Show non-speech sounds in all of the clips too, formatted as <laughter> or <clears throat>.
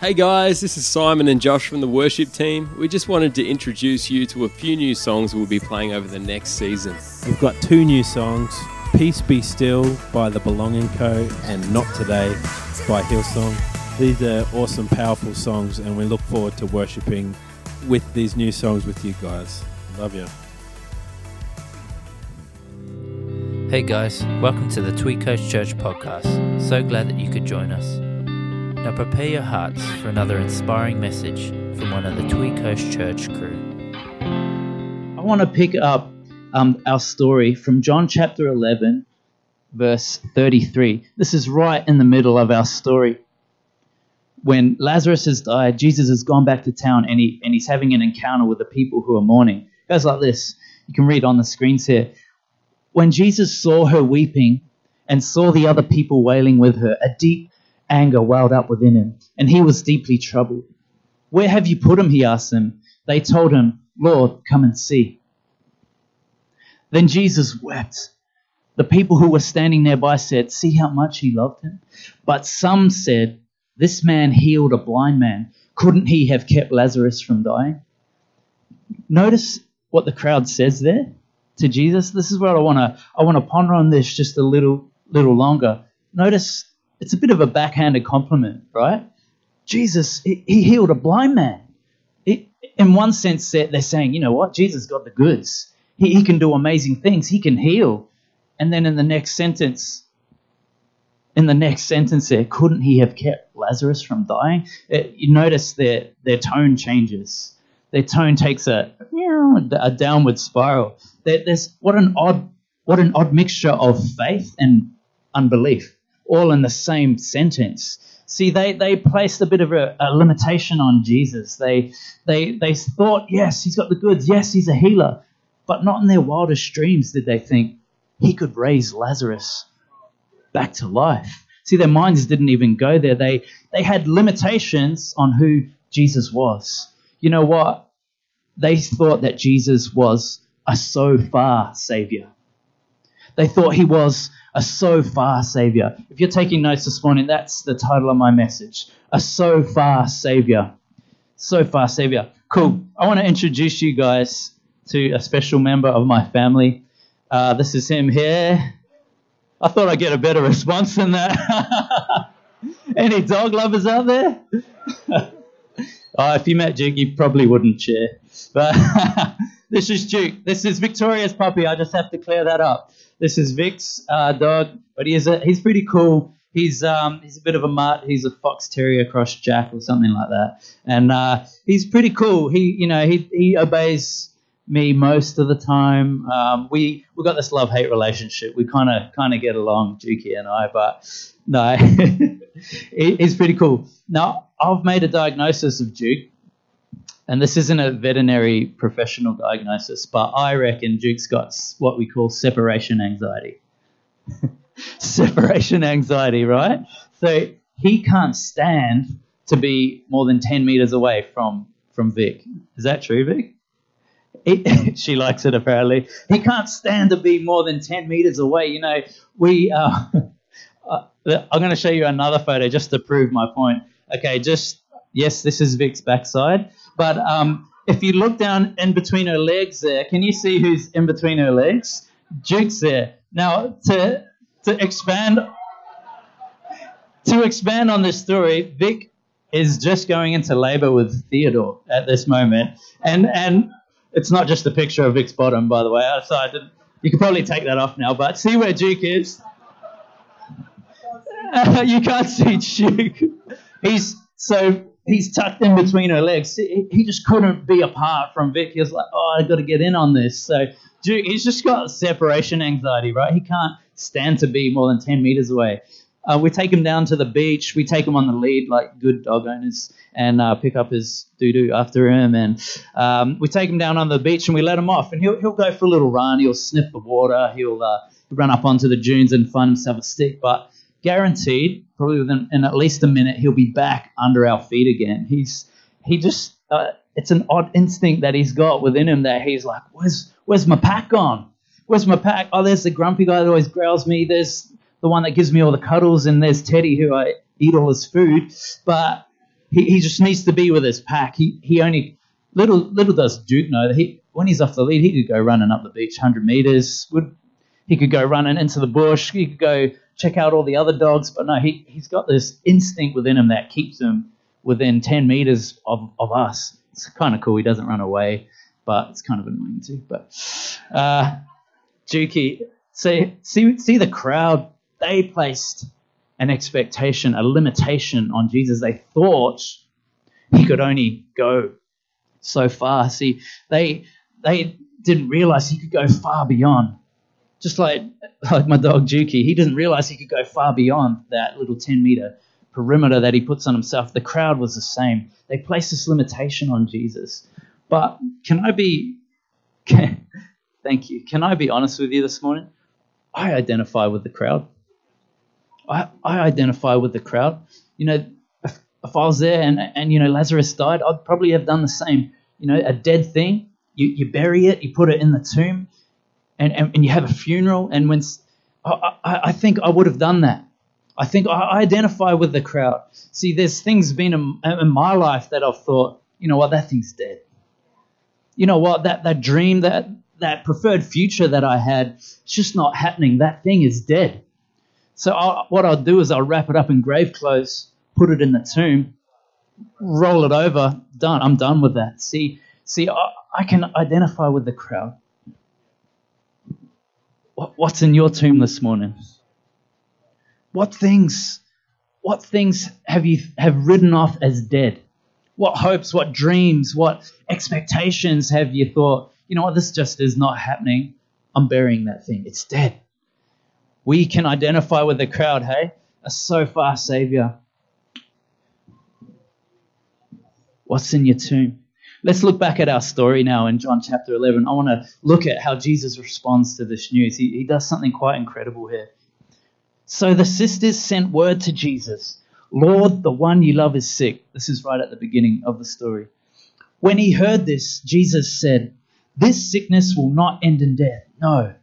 Hey guys, this is Simon and Josh from the worship team. We just wanted to introduce you to a few new songs we'll be playing over the next season. We've got two new songs Peace Be Still by The Belonging Co. and Not Today by Hillsong. These are awesome, powerful songs, and we look forward to worshipping with these new songs with you guys. Love you. Hey guys, welcome to the Tweed Coast Church podcast. So glad that you could join us. Now prepare your hearts for another inspiring message from one of the Tweed Coast Church crew. I want to pick up um, our story from John chapter 11, verse 33. This is right in the middle of our story. When Lazarus has died, Jesus has gone back to town and, he, and he's having an encounter with the people who are mourning. It goes like this. You can read on the screens here. When Jesus saw her weeping and saw the other people wailing with her, a deep anger welled up within him, and he was deeply troubled. Where have you put him? He asked them. They told him, Lord, come and see. Then Jesus wept. The people who were standing nearby said, See how much he loved him? But some said, This man healed a blind man. Couldn't he have kept Lazarus from dying? Notice what the crowd says there to Jesus. This is what I want to I want to ponder on this just a little little longer. Notice it's a bit of a backhanded compliment, right? Jesus, he, he healed a blind man. It, in one sense, they're, saying, you know what? Jesus got the goods. He, he can do amazing things. He can heal. And then in the next sentence, in the next sentence there, couldn't he have kept Lazarus from dying? It, you notice their, their tone changes. Their tone takes a, a downward spiral. There, there's what an odd what an odd mixture of faith and unbelief all in the same sentence. See, they, they placed a bit of a, a, limitation on Jesus. They, they, they thought, yes, he's got the goods. Yes, he's a healer. But not in their wildest dreams did they think he could raise Lazarus back to life. See, their minds didn't even go there. They, they had limitations on who Jesus was. You know what? They thought that Jesus was a so far Savior. They thought he was a so far Savior. If you're taking notes this morning, that's the title of my message A So Far Savior. So far Savior. Cool. I want to introduce you guys to a special member of my family. Uh, this is him here. I thought I'd get a better response than that. <laughs> Any dog lovers out there? <laughs> oh, if you met Duke, you probably wouldn't cheer. But <laughs> this is Duke. This is Victoria's puppy. I just have to clear that up. This is Vic's uh, dog, but he is a, he's pretty cool. He's um, he's a bit of a mutt. He's a fox terrier cross jack or something like that, and uh, he's pretty cool. He you know he he obeys me most of the time. Um, we we got this love hate relationship. We kind of kind of get along, Dukey and I, but no, <laughs> he's pretty cool. Now I've made a diagnosis of Duke and this isn't a veterinary professional diagnosis, but I reckon Duke's got what we call separation anxiety. <laughs> separation anxiety, right? So he can't stand to be more than 10 meters away from, from Vic. Is that true, Vic? He, <laughs> she likes it apparently. He can't stand to be more than 10 meters away. You know, we. Uh, <laughs> uh, I'm going to show you another photo just to prove my point. Okay, just yes, this is Vic's backside. But um, if you look down in between her legs there, can you see who's in between her legs? Duke's there. Now, to, to expand to expand on this story, Vic is just going into labor with Theodore at this moment. And and it's not just a picture of Vic's bottom, by the way. So I did, you could probably take that off now, but see where Duke is. <laughs> you can't see Duke. He's so he's tucked in between her legs. He just couldn't be apart from Vic. He was like, oh, I got to get in on this. So Duke, he's just got separation anxiety, right? He can't stand to be more than 10 meters away. Uh, we take him down to the beach. We take him on the lead like good dog owners and uh, pick up his doo doo after him. And um, we take him down on the beach and we let him off. And he'll, he'll go for a little run. He'll sniff the water. He'll uh, run up onto the dunes and find himself a stick. But guaranteed, probably within in at least a minute, he'll be back under our feet again. He's he just uh, it's an odd instinct that he's got within him that he's like, where's where's my pack gone? Where's my pack? Oh, there's the grumpy guy that always growls me. There's the one that gives me all the cuddles, and there's Teddy who I eat all his food. But he, he just needs to be with his pack. He, he only, little, little does Duke know that he, when he's off the lead, he could go running up the beach 100 meters. Would, he could go running into the bush. He could go check out all the other dogs. But no, he, he's got this instinct within him that keeps him within 10 meters of, of us. It's kind of cool. He doesn't run away, but it's kind of annoying too. But uh, Dukey, see, see, see the crowd. They placed an expectation, a limitation on Jesus. They thought he could only go so far. See, they they didn't realize he could go far beyond. Just like <laughs> like my dog Dukey, he didn't realize he could go far beyond that little 10 meter perimeter that he puts on himself. The crowd was the same. They placed this limitation on Jesus. But can I be <laughs> can, thank you. Can I be honest with you this morning? I identify with the crowd. I, I identify with the crowd. You know, if, if I was there and, and, you know, Lazarus died, I'd probably have done the same. You know, a dead thing, you, you bury it, you put it in the tomb, and, and, and you have a funeral. And when I, I, I think I would have done that. I think I identify with the crowd. See, there's things been in, in, my life that I've thought, you know what, that thing's dead. You know what, that, that dream, that, that preferred future that I had, it's just not happening. That thing is dead. So I'll, what I'll do is I'll wrap it up in grave clothes, put it in the tomb, roll it over, done. I'm done with that. See, see, I, I can identify with the crowd. What, what's in your tomb this morning? What things, what things have you have written off as dead? What hopes, what dreams, what expectations have you thought? You know what? This just is not happening. I'm burying that thing. It's dead we can identify with the crowd, hey? A so far Savior. What's in your tomb? Let's look back at our story now in John chapter 11. I want to look at how Jesus responds to this news. He, he does something quite incredible here. So the sisters sent word to Jesus Lord, the one you love is sick. This is right at the beginning of the story. When he heard this, Jesus said, This sickness will not end in death. No,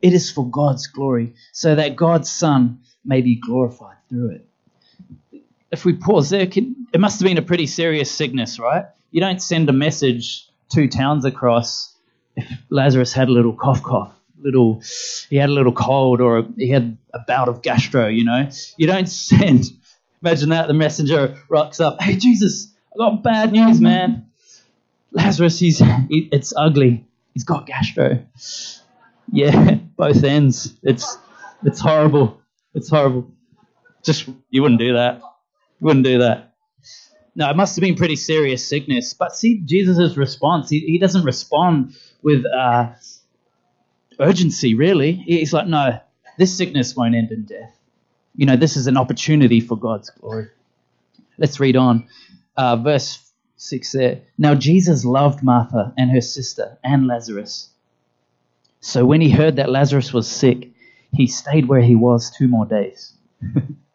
it is for God's glory, so that God's Son may be glorified through it. If we pause there, it must have been a pretty serious sickness, right? You don't send a message two towns across if Lazarus had a little cough cough, little he had a little cold or he had a bout of gastro, you know. You don't <laughs> send imagine that the messenger rocks up, Hey Jesus, I got bad news, man. Lazarus, he's he, it's ugly. He's got gastro. Yeah, <laughs> both ends. It's it's horrible. It's horrible. Just you wouldn't do that. You wouldn't do that. No, it must have been pretty serious sickness. But see Jesus' response. He, he doesn't respond with uh, urgency, really. He's like, no, this sickness won't end in death. You know, this is an opportunity for God's glory. Let's read on. Uh, verse 6 there. Now, Jesus loved Martha and her sister and Lazarus. So when he heard that Lazarus was sick, he stayed where he was two more days. <laughs>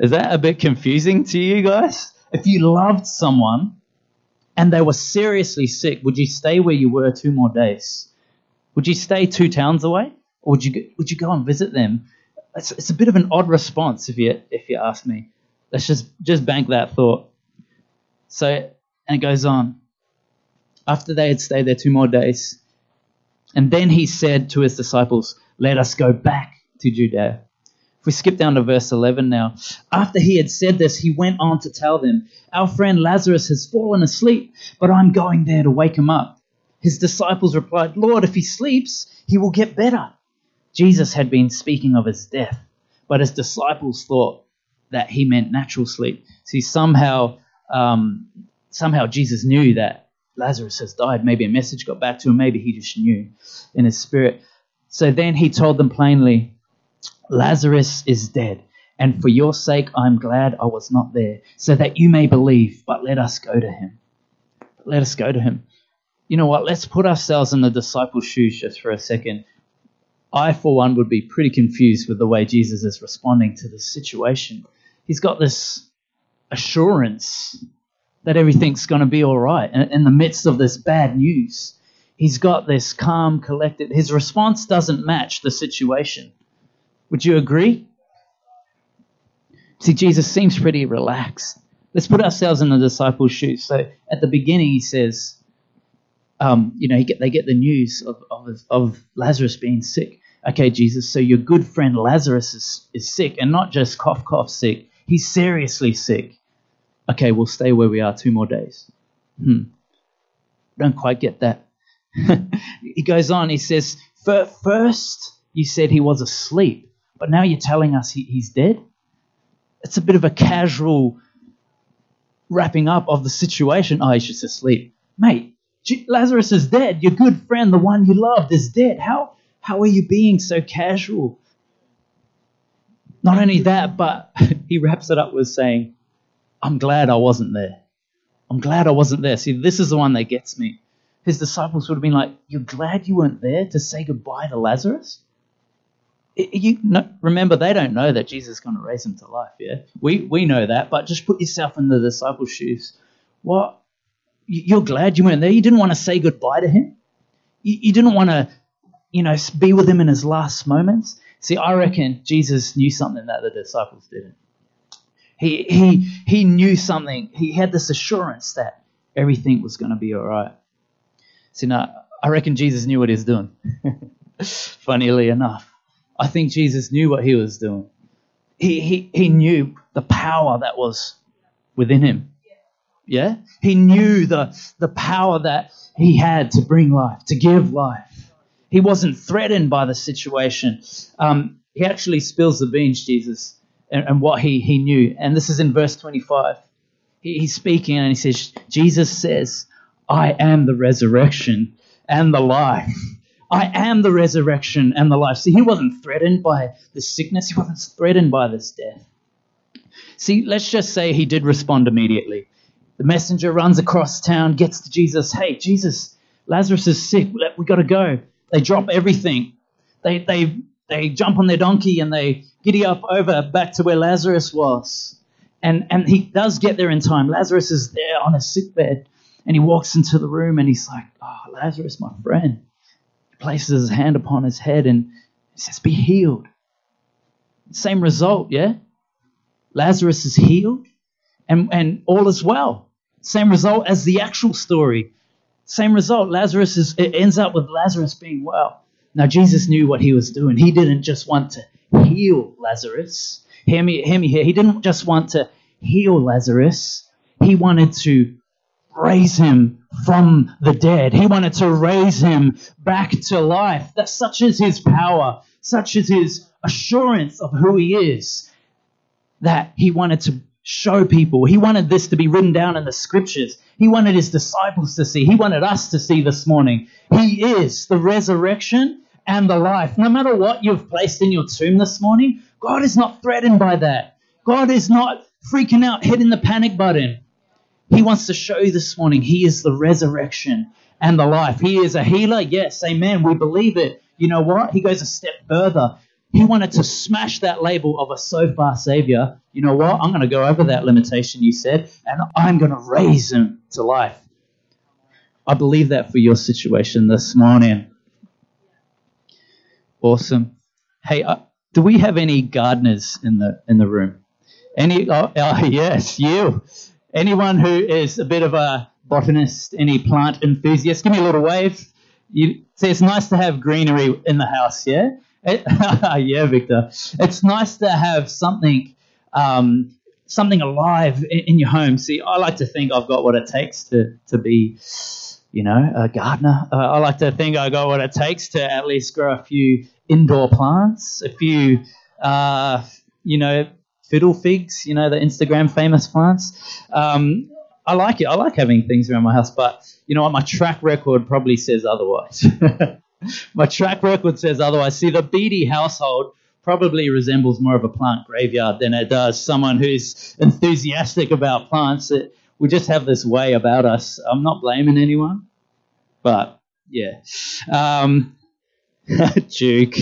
Is that a bit confusing to you guys? If you loved someone and they were seriously sick, would you stay where you were two more days? Would you stay two towns away, or would you would you go and visit them? It's, it's a bit of an odd response if you if you ask me. Let's just just bank that thought. So and it goes on. After they had stayed there two more days, and then he said to his disciples, Let us go back to Judea. If we skip down to verse 11 now, after he had said this, he went on to tell them, Our friend Lazarus has fallen asleep, but I'm going there to wake him up. His disciples replied, Lord, if he sleeps, he will get better. Jesus had been speaking of his death, but his disciples thought that he meant natural sleep. See, somehow, um, somehow Jesus knew that Lazarus has died. Maybe a message got back to him. Maybe he just knew in his spirit. So then he told them plainly, Lazarus is dead. And for your sake, I'm glad I was not there, so that you may believe. But let us go to him. Let us go to him. You know what? Let's put ourselves in the disciples' shoes just for a second. I, for one, would be pretty confused with the way Jesus is responding to this situation. He's got this assurance that everything's going to be all right in, in the midst of this bad news. He's got this calm, collected. His response doesn't match the situation. Would you agree? See, Jesus seems pretty relaxed. Let's put ourselves in the disciples' shoes. So at the beginning, he says, um, you know, get, they get the news of, of, of Lazarus being sick. Okay, Jesus, so your good friend Lazarus is, is sick, and not just cough, cough sick. He's seriously sick. Okay, we'll stay where we are two more days. Hmm. Don't quite get that. <laughs> he goes on, he says, First, you said he was asleep, but now you're telling us he, he's dead? It's a bit of a casual wrapping up of the situation. Oh, he's just asleep. Mate, Lazarus is dead. Your good friend, the one you loved, is dead. How, how are you being so casual? Not only that, but <laughs> he wraps it up with saying, I'm glad I wasn't there. I'm glad I wasn't there. See, this is the one that gets me. His disciples would have been like, You're glad you weren't there to say goodbye to Lazarus? You remember, they don't know that Jesus is going to raise him to life. Yeah, we we know that, but just put yourself in the disciples' shoes. What you're glad you weren't there. You didn't want to say goodbye to him. You, you didn't want to, you know, be with him in his last moments. See, I reckon Jesus knew something that the disciples didn't. He he he knew something. He had this assurance that everything was going to be all right. See, now I reckon Jesus knew what he was doing. <laughs> Funnily enough, I think Jesus knew what he was doing. He he he knew the power that was within him. Yeah? He knew the, the power that he had to bring life, to give life. He wasn't threatened by the situation. Um, he actually spills the beans, Jesus, and, and, what he, he knew. And this is in verse 25. He, he's speaking and he says, Jesus says, I am the resurrection and the life. I am the resurrection and the life. See, he wasn't threatened by the sickness, he wasn't threatened by this death. See, let's just say he did respond immediately. The messenger runs across town, gets to Jesus. Hey, Jesus, Lazarus is sick. We got to go. They drop everything. They, they, they jump on their donkey and they giddy up over back to where Lazarus was. And, and he does get there in time. Lazarus is there on a sick bed. And he walks into the room and he's like, Oh, Lazarus, my friend. Places his hand upon his head and says, Be healed. Same result, yeah? Lazarus is healed and, and all is well. Same result as the actual story. Same result. Lazarus is, it ends up with Lazarus being well. Now, Jesus knew what he was doing. He didn't just want to heal Lazarus. Hear me, hear me here. He didn't just want to heal Lazarus. He wanted to raise him from the dead. He wanted to raise him back to life. That such is his power, such is his assurance of who he is, that he wanted to show people. He wanted this to be written down in the scriptures. He wanted his disciples to see. He wanted us to see this morning. He is the resurrection and the life. No matter what you've placed in your tomb this morning, God is not threatened by that. God is not freaking out, hitting the panic button. He wants to show you this morning He is the resurrection and the life. He is a healer. Yes, amen. We believe it. You know what? He goes a step further. He wanted to smash that label of a so far savior. You know what? I'm going to go over that limitation you said, and I'm going to raise him to life. I believe that for your situation this morning. Awesome. Hey, uh, do we have any gardeners in the in the room? Any? Oh, oh, <laughs> yes, you. Anyone who is a bit of a botanist, any plant enthusiast? Give me a little wave. You see, it's nice to have greenery in the house, yeah. It, <laughs> yeah, Victor. It's nice to have something, um, something alive in, in, your home. See, I like to think I've got what it takes to to be, you know, a gardener. Uh, I like to think I got what it takes to at least grow a few indoor plants, a few, uh, you know, fiddle figs. You know, the Instagram famous plants. Um, I like it. I like having things around my house, but you know what? My track record probably says otherwise. <laughs> My track record says otherwise. See, the Beatty household probably resembles more of a plant graveyard than it does someone who's enthusiastic about plants. It, we just have this way about us. I'm not blaming anyone, but yeah. Um, <laughs> Duke.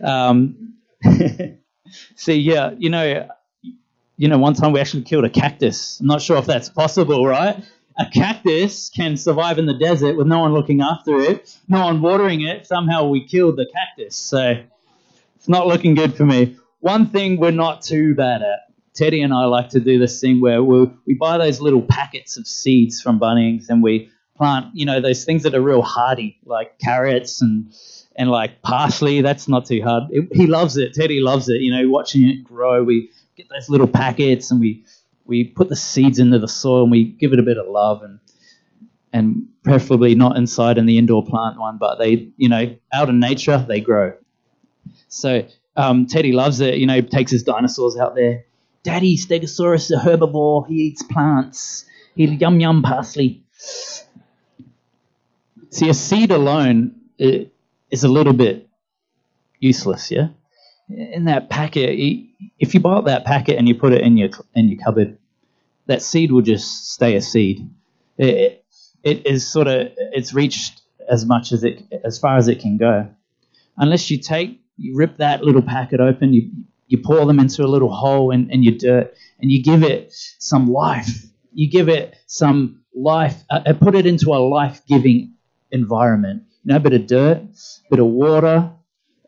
Um, <laughs> see, yeah, you know, you know, one time we actually killed a cactus. I'm not sure if that's possible, right? a cactus can survive in the desert with no one looking after it, no one watering it. Somehow we killed the cactus. So it's not looking good for me. One thing we're not too bad at Teddy and I like to do this thing where we we buy those little packets of seeds from Bunnings and we plant, you know, those things that are real hardy, like carrots and and like parsley. That's not too hard. It, he loves it. Teddy loves it. You know, watching it grow. We get those little packets and we we put the seeds into the soil and we give it a bit of love and and preferably not inside in the indoor plant one, but they, you know, out in nature they grow. So um, Teddy loves it. You know, takes his dinosaurs out there. Daddy Stegosaurus, a herbivore. He eats plants. He yum yum parsley. See, a seed alone is a little bit useless. Yeah, in that packet, if you buy that packet and you put it in your in your cupboard, that seed will just stay a seed. It, it is sort of it's reached as much as it as far as it can go, unless you take you rip that little packet open, you you pour them into a little hole in, in your dirt, and you give it some life. You give it some life, uh, put it into a life giving environment. You know, a bit of dirt, a bit of water,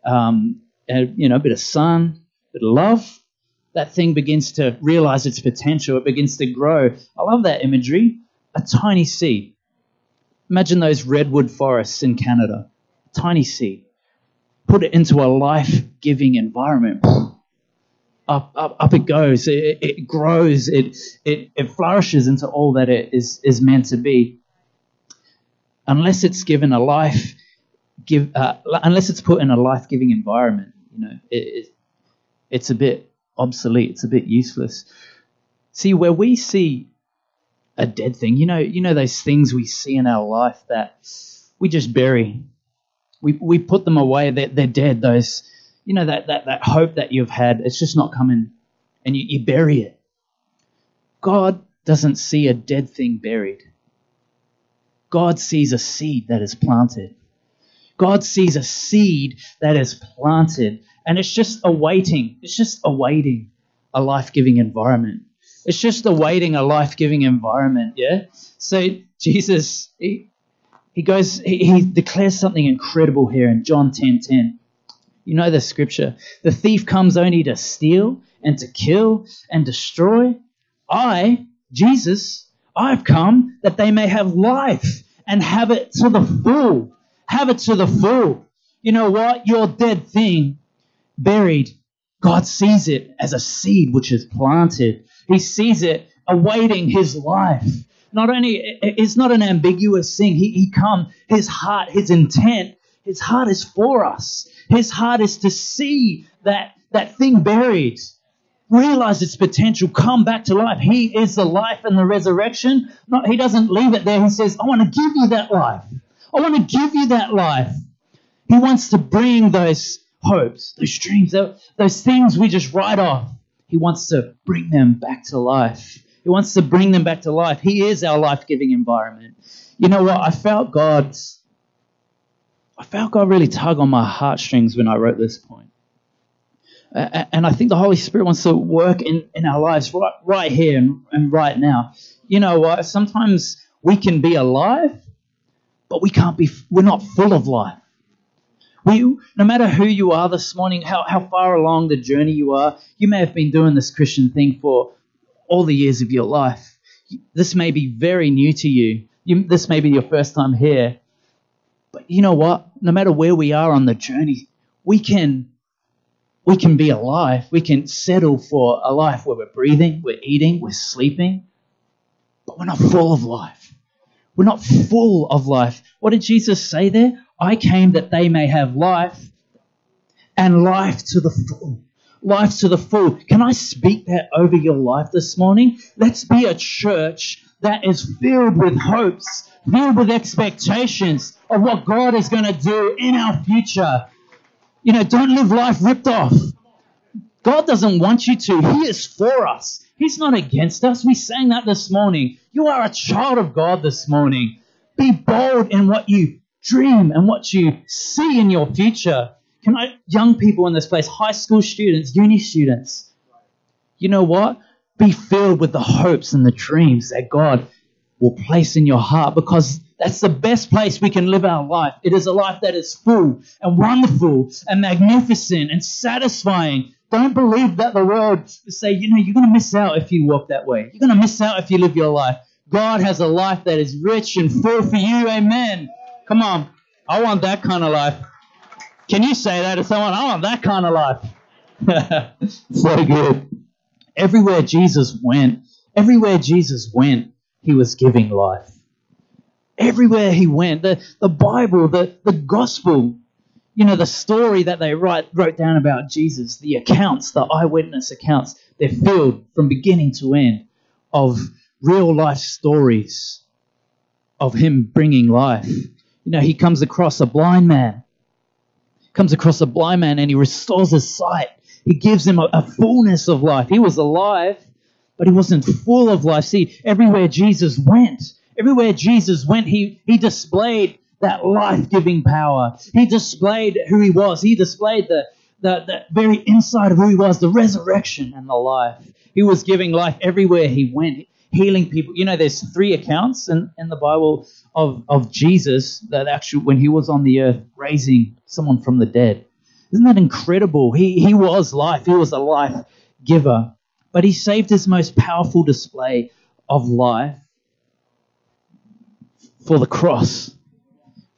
um, and, you know, a bit of sun, a bit of love. That thing begins to realize its potential. It begins to grow. I love that imagery. A tiny seed. Imagine those redwood forests in Canada. A Tiny seed. Put it into a life giving environment. Up, up, up it goes. It, it grows. It, it, it flourishes into all that it is, is meant to be unless it's given a life give uh, unless it's put in a life-giving environment you know it, it, it's a bit obsolete it's a bit useless. See where we see a dead thing you know you know those things we see in our life that we just bury. We, we put them away they're, they're dead those you know that, that that hope that you've had it's just not coming and you, you bury it. God doesn't see a dead thing buried. God sees a seed that is planted. God sees a seed that is planted, and it's just awaiting. It's just awaiting a life giving environment. It's just awaiting a life giving environment, yeah? So Jesus, he, he goes, he, he, declares something incredible here in John 10 10. You know the scripture. The thief comes only to steal and to kill and destroy. I, Jesus, I've come that they may have life and have it to the full. Have it to the full. You know what? Your dead thing, buried, God sees it as a seed which is planted. He sees it awaiting his life. Not only, it's not an ambiguous thing. He, he come, his heart, his intent, his heart is for us. His heart is to see that, that thing buried realize its potential, come back to life. He is the life and the resurrection. Not, he doesn't leave it there. He says, I want to give you that life. I want to give you that life. He wants to bring those hopes, those dreams, those things we just write off. He wants to bring them back to life. He wants to bring them back to life. He is our life giving environment. You know what? I felt God's. I felt God really tug on my heartstrings when I wrote this point. And I think the Holy Spirit wants to work in, in our lives right, right here and, and right now. You know what? Sometimes we can be alive, but we can't be, we're not full of life. We, no matter who you are this morning, how, how far along the journey you are, you may have been doing this Christian thing for all the years of your life. This may be very new to you. you this may be your first time here. But you know what? No matter where we are on the journey, we can we can be alive. We can settle for a life where we're breathing, we're eating, we're sleeping, but we're not full of life. We're not full of life. What did Jesus say there? I came that they may have life and life to the full. Life to the full. Can I speak that over your life this morning? Let's be a church that is filled with hopes, filled with expectations of what God is going to do in our future. You know, don't live life ripped off. God doesn't want you to. He is for us. He's not against us. We sang that this morning. You are a child of God this morning. Be bold in what you dream and what you see in your future. Can I, young people in this place, high school students, uni students, you know what? Be filled with the hopes and the dreams that God will place in your heart because that's the best place we can live our life. It is a life that is full and wonderful and magnificent and satisfying. Don't believe that the world say, you know, you're going to miss out if you walk that way. You're going to miss out if you live your life. God has a life that is rich and full for you. Amen. Come on. I want that kind of life. Can you say that to someone? I want that kind of life. <laughs> so good. Everywhere Jesus went, everywhere Jesus went, he was giving life. Everywhere he went, the, the Bible, the, the gospel, you know, the story that they write, wrote down about Jesus, the accounts, the eyewitness accounts, they're filled from beginning to end of real life stories of him bringing life. You know, he comes across a blind man, comes across a blind man and he restores his sight. He gives him a, a fullness of life. He was alive, but he wasn't full of life. See, everywhere Jesus went, everywhere Jesus went, he, he displayed that life giving power. He displayed who he was. He displayed the, the, the very inside of who he was, the resurrection and the life. He was giving life everywhere he went, healing people. You know, there's three accounts in, in the Bible of, of Jesus that actually, when he was on the earth, raising someone from the dead. Isn't that incredible? He, he was life, he was a life giver. But he saved his most powerful display of life for the cross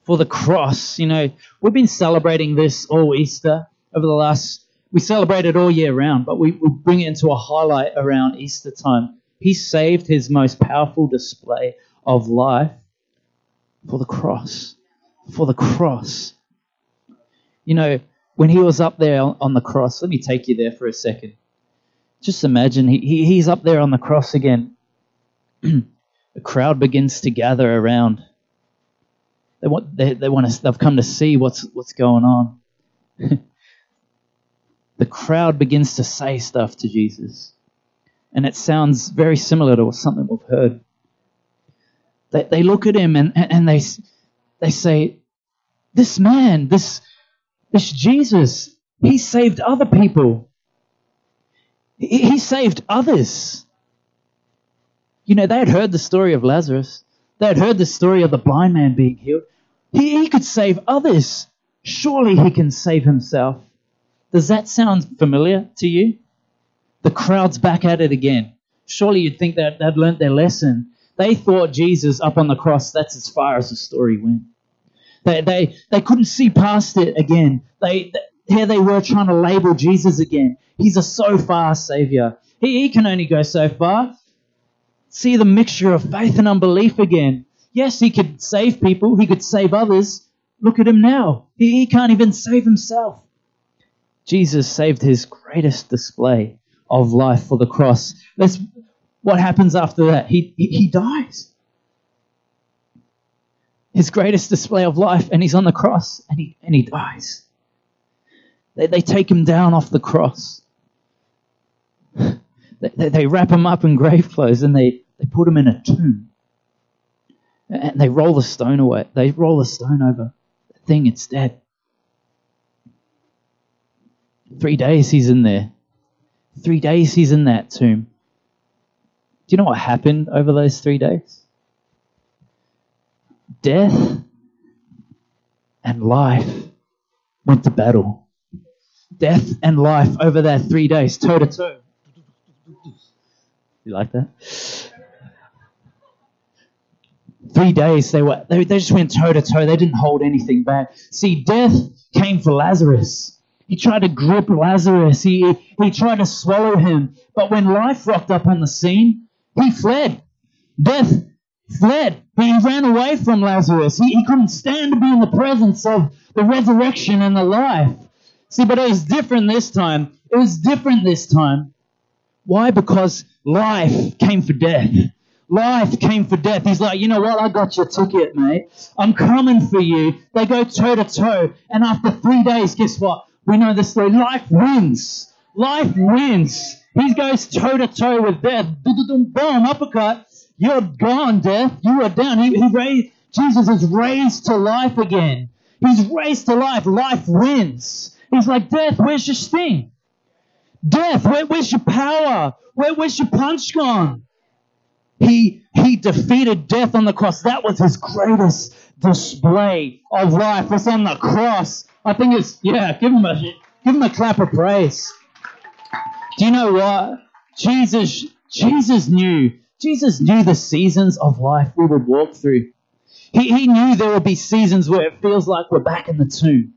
for the cross. You know, we've been celebrating this all Easter over the last, we celebrate it all year round, but we, we bring it into a highlight around Easter time. He saved his most powerful display of life for the cross. For the cross. You know, when he was up there on the cross, let me take you there for a second. Just imagine he, he he's up there on the cross again. <clears throat> a crowd begins to gather around they want they, they want to they've come to see what's what's going on. <laughs> the crowd begins to say stuff to Jesus. And it sounds very similar to something we've heard. They, they look at him and, and they, they say, This man, this, this Jesus, he saved other people. He, he saved others. You know, they had heard the story of Lazarus. They had heard the story of the blind man being healed. He, he could save others. Surely he can save himself. Does that sound familiar to you? The crowd's back at it again. Surely you'd think that they'd learnt their lesson. They thought Jesus up on the cross, that's as far as the story went. They, they, they couldn't see past it again. They, they, here they were trying to label Jesus again. He's a so far Savior. He, he can only go so far. See the mixture of faith and unbelief again. Yes, he could save people, he could save others. Look at him now. He, he can't even save himself. Jesus saved his greatest display of life for the cross. That's what happens after that. He, he, he dies. His greatest display of life, and he's on the cross and he, and he dies. They, they take him down off the cross. They, they, they wrap him up in grave clothes and they, they put him in a tomb and they roll the stone away. They roll the stone over the thing, it's dead. Three days he's in there. Three days he's in that tomb. Do you know what happened over those three days? Death and life went to battle. Death and life over that three days, toe to toe. You like that? Three days they were they, they just went toe to toe they didn't hold anything back. See death came for lazarus. He tried to grip lazarus. He he tried to swallow him. But when life rocked up on the scene he fled. Death fled. He ran away from lazarus. He, he couldn't stand to be in the presence of the resurrection and the life. See but it was different this time. It was different this time. Why? Because life came for death Life came for death. He's like, you know what? I got your ticket, mate. I'm coming for you. They go toe to toe. And after three days, guess what? We know the story. Life wins. Life wins. He goes toe to toe with death. Boom, uppercut. You're gone, death. You are down. He, he raised, Jesus is raised to life again. He's raised to life. Life wins. He's like, Death, where's your sting? Death, where, where's your power? Where, where's your punch gone? He, he defeated death on the cross. That was his greatest display of life. Was on the cross. I think it's, yeah, give him a, give him a clap of praise. Do you know what? Jesus, Jesus knew. Jesus knew the seasons of life we would walk through. He, he knew there would be seasons where it feels like we're back in the tomb.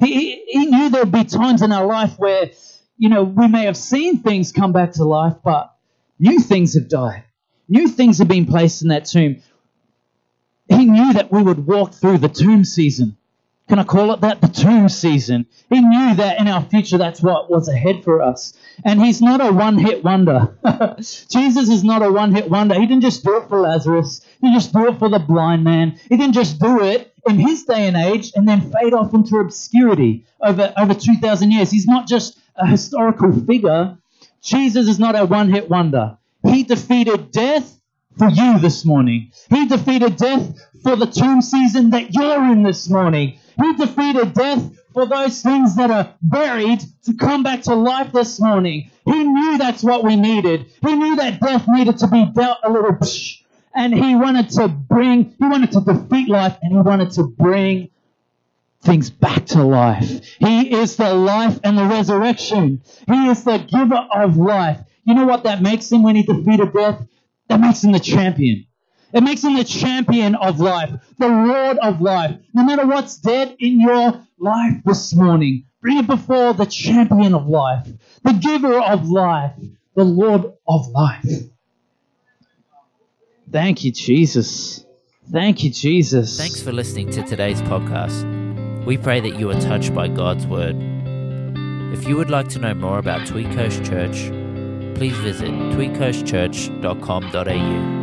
He, he knew there would be times in our life where, you know, we may have seen things come back to life, but new things have died. New things have been placed in that tomb. He knew that we would walk through the tomb season. Can I call it that? The tomb season. He knew that in our future that's what was ahead for us. And he's not a one hit wonder. <laughs> Jesus is not a one hit wonder. He didn't just do it for Lazarus, he just do it for the blind man. He didn't just do it in his day and age and then fade off into obscurity over, over 2,000 years. He's not just a historical figure. Jesus is not a one hit wonder. He defeated death for you this morning. He defeated death for the tomb season that you're in this morning. He defeated death for those things that are buried to come back to life this morning. He knew that's what we needed. He knew that death needed to be dealt a little psh, and he wanted to bring, he wanted to defeat life and he wanted to bring things back to life. He is the life and the resurrection. He is the giver of life. You know what that makes him when he defeated death? That makes him the champion. It makes him the champion of life, the Lord of life. No matter what's dead in your life this morning, bring it before the champion of life, the giver of life, the Lord of life. Thank you, Jesus. Thank you, Jesus. Thanks for listening to today's podcast. We pray that you are touched by God's word. If you would like to know more about Tweed Coast Church, please visit tweedcoastchurch.com.au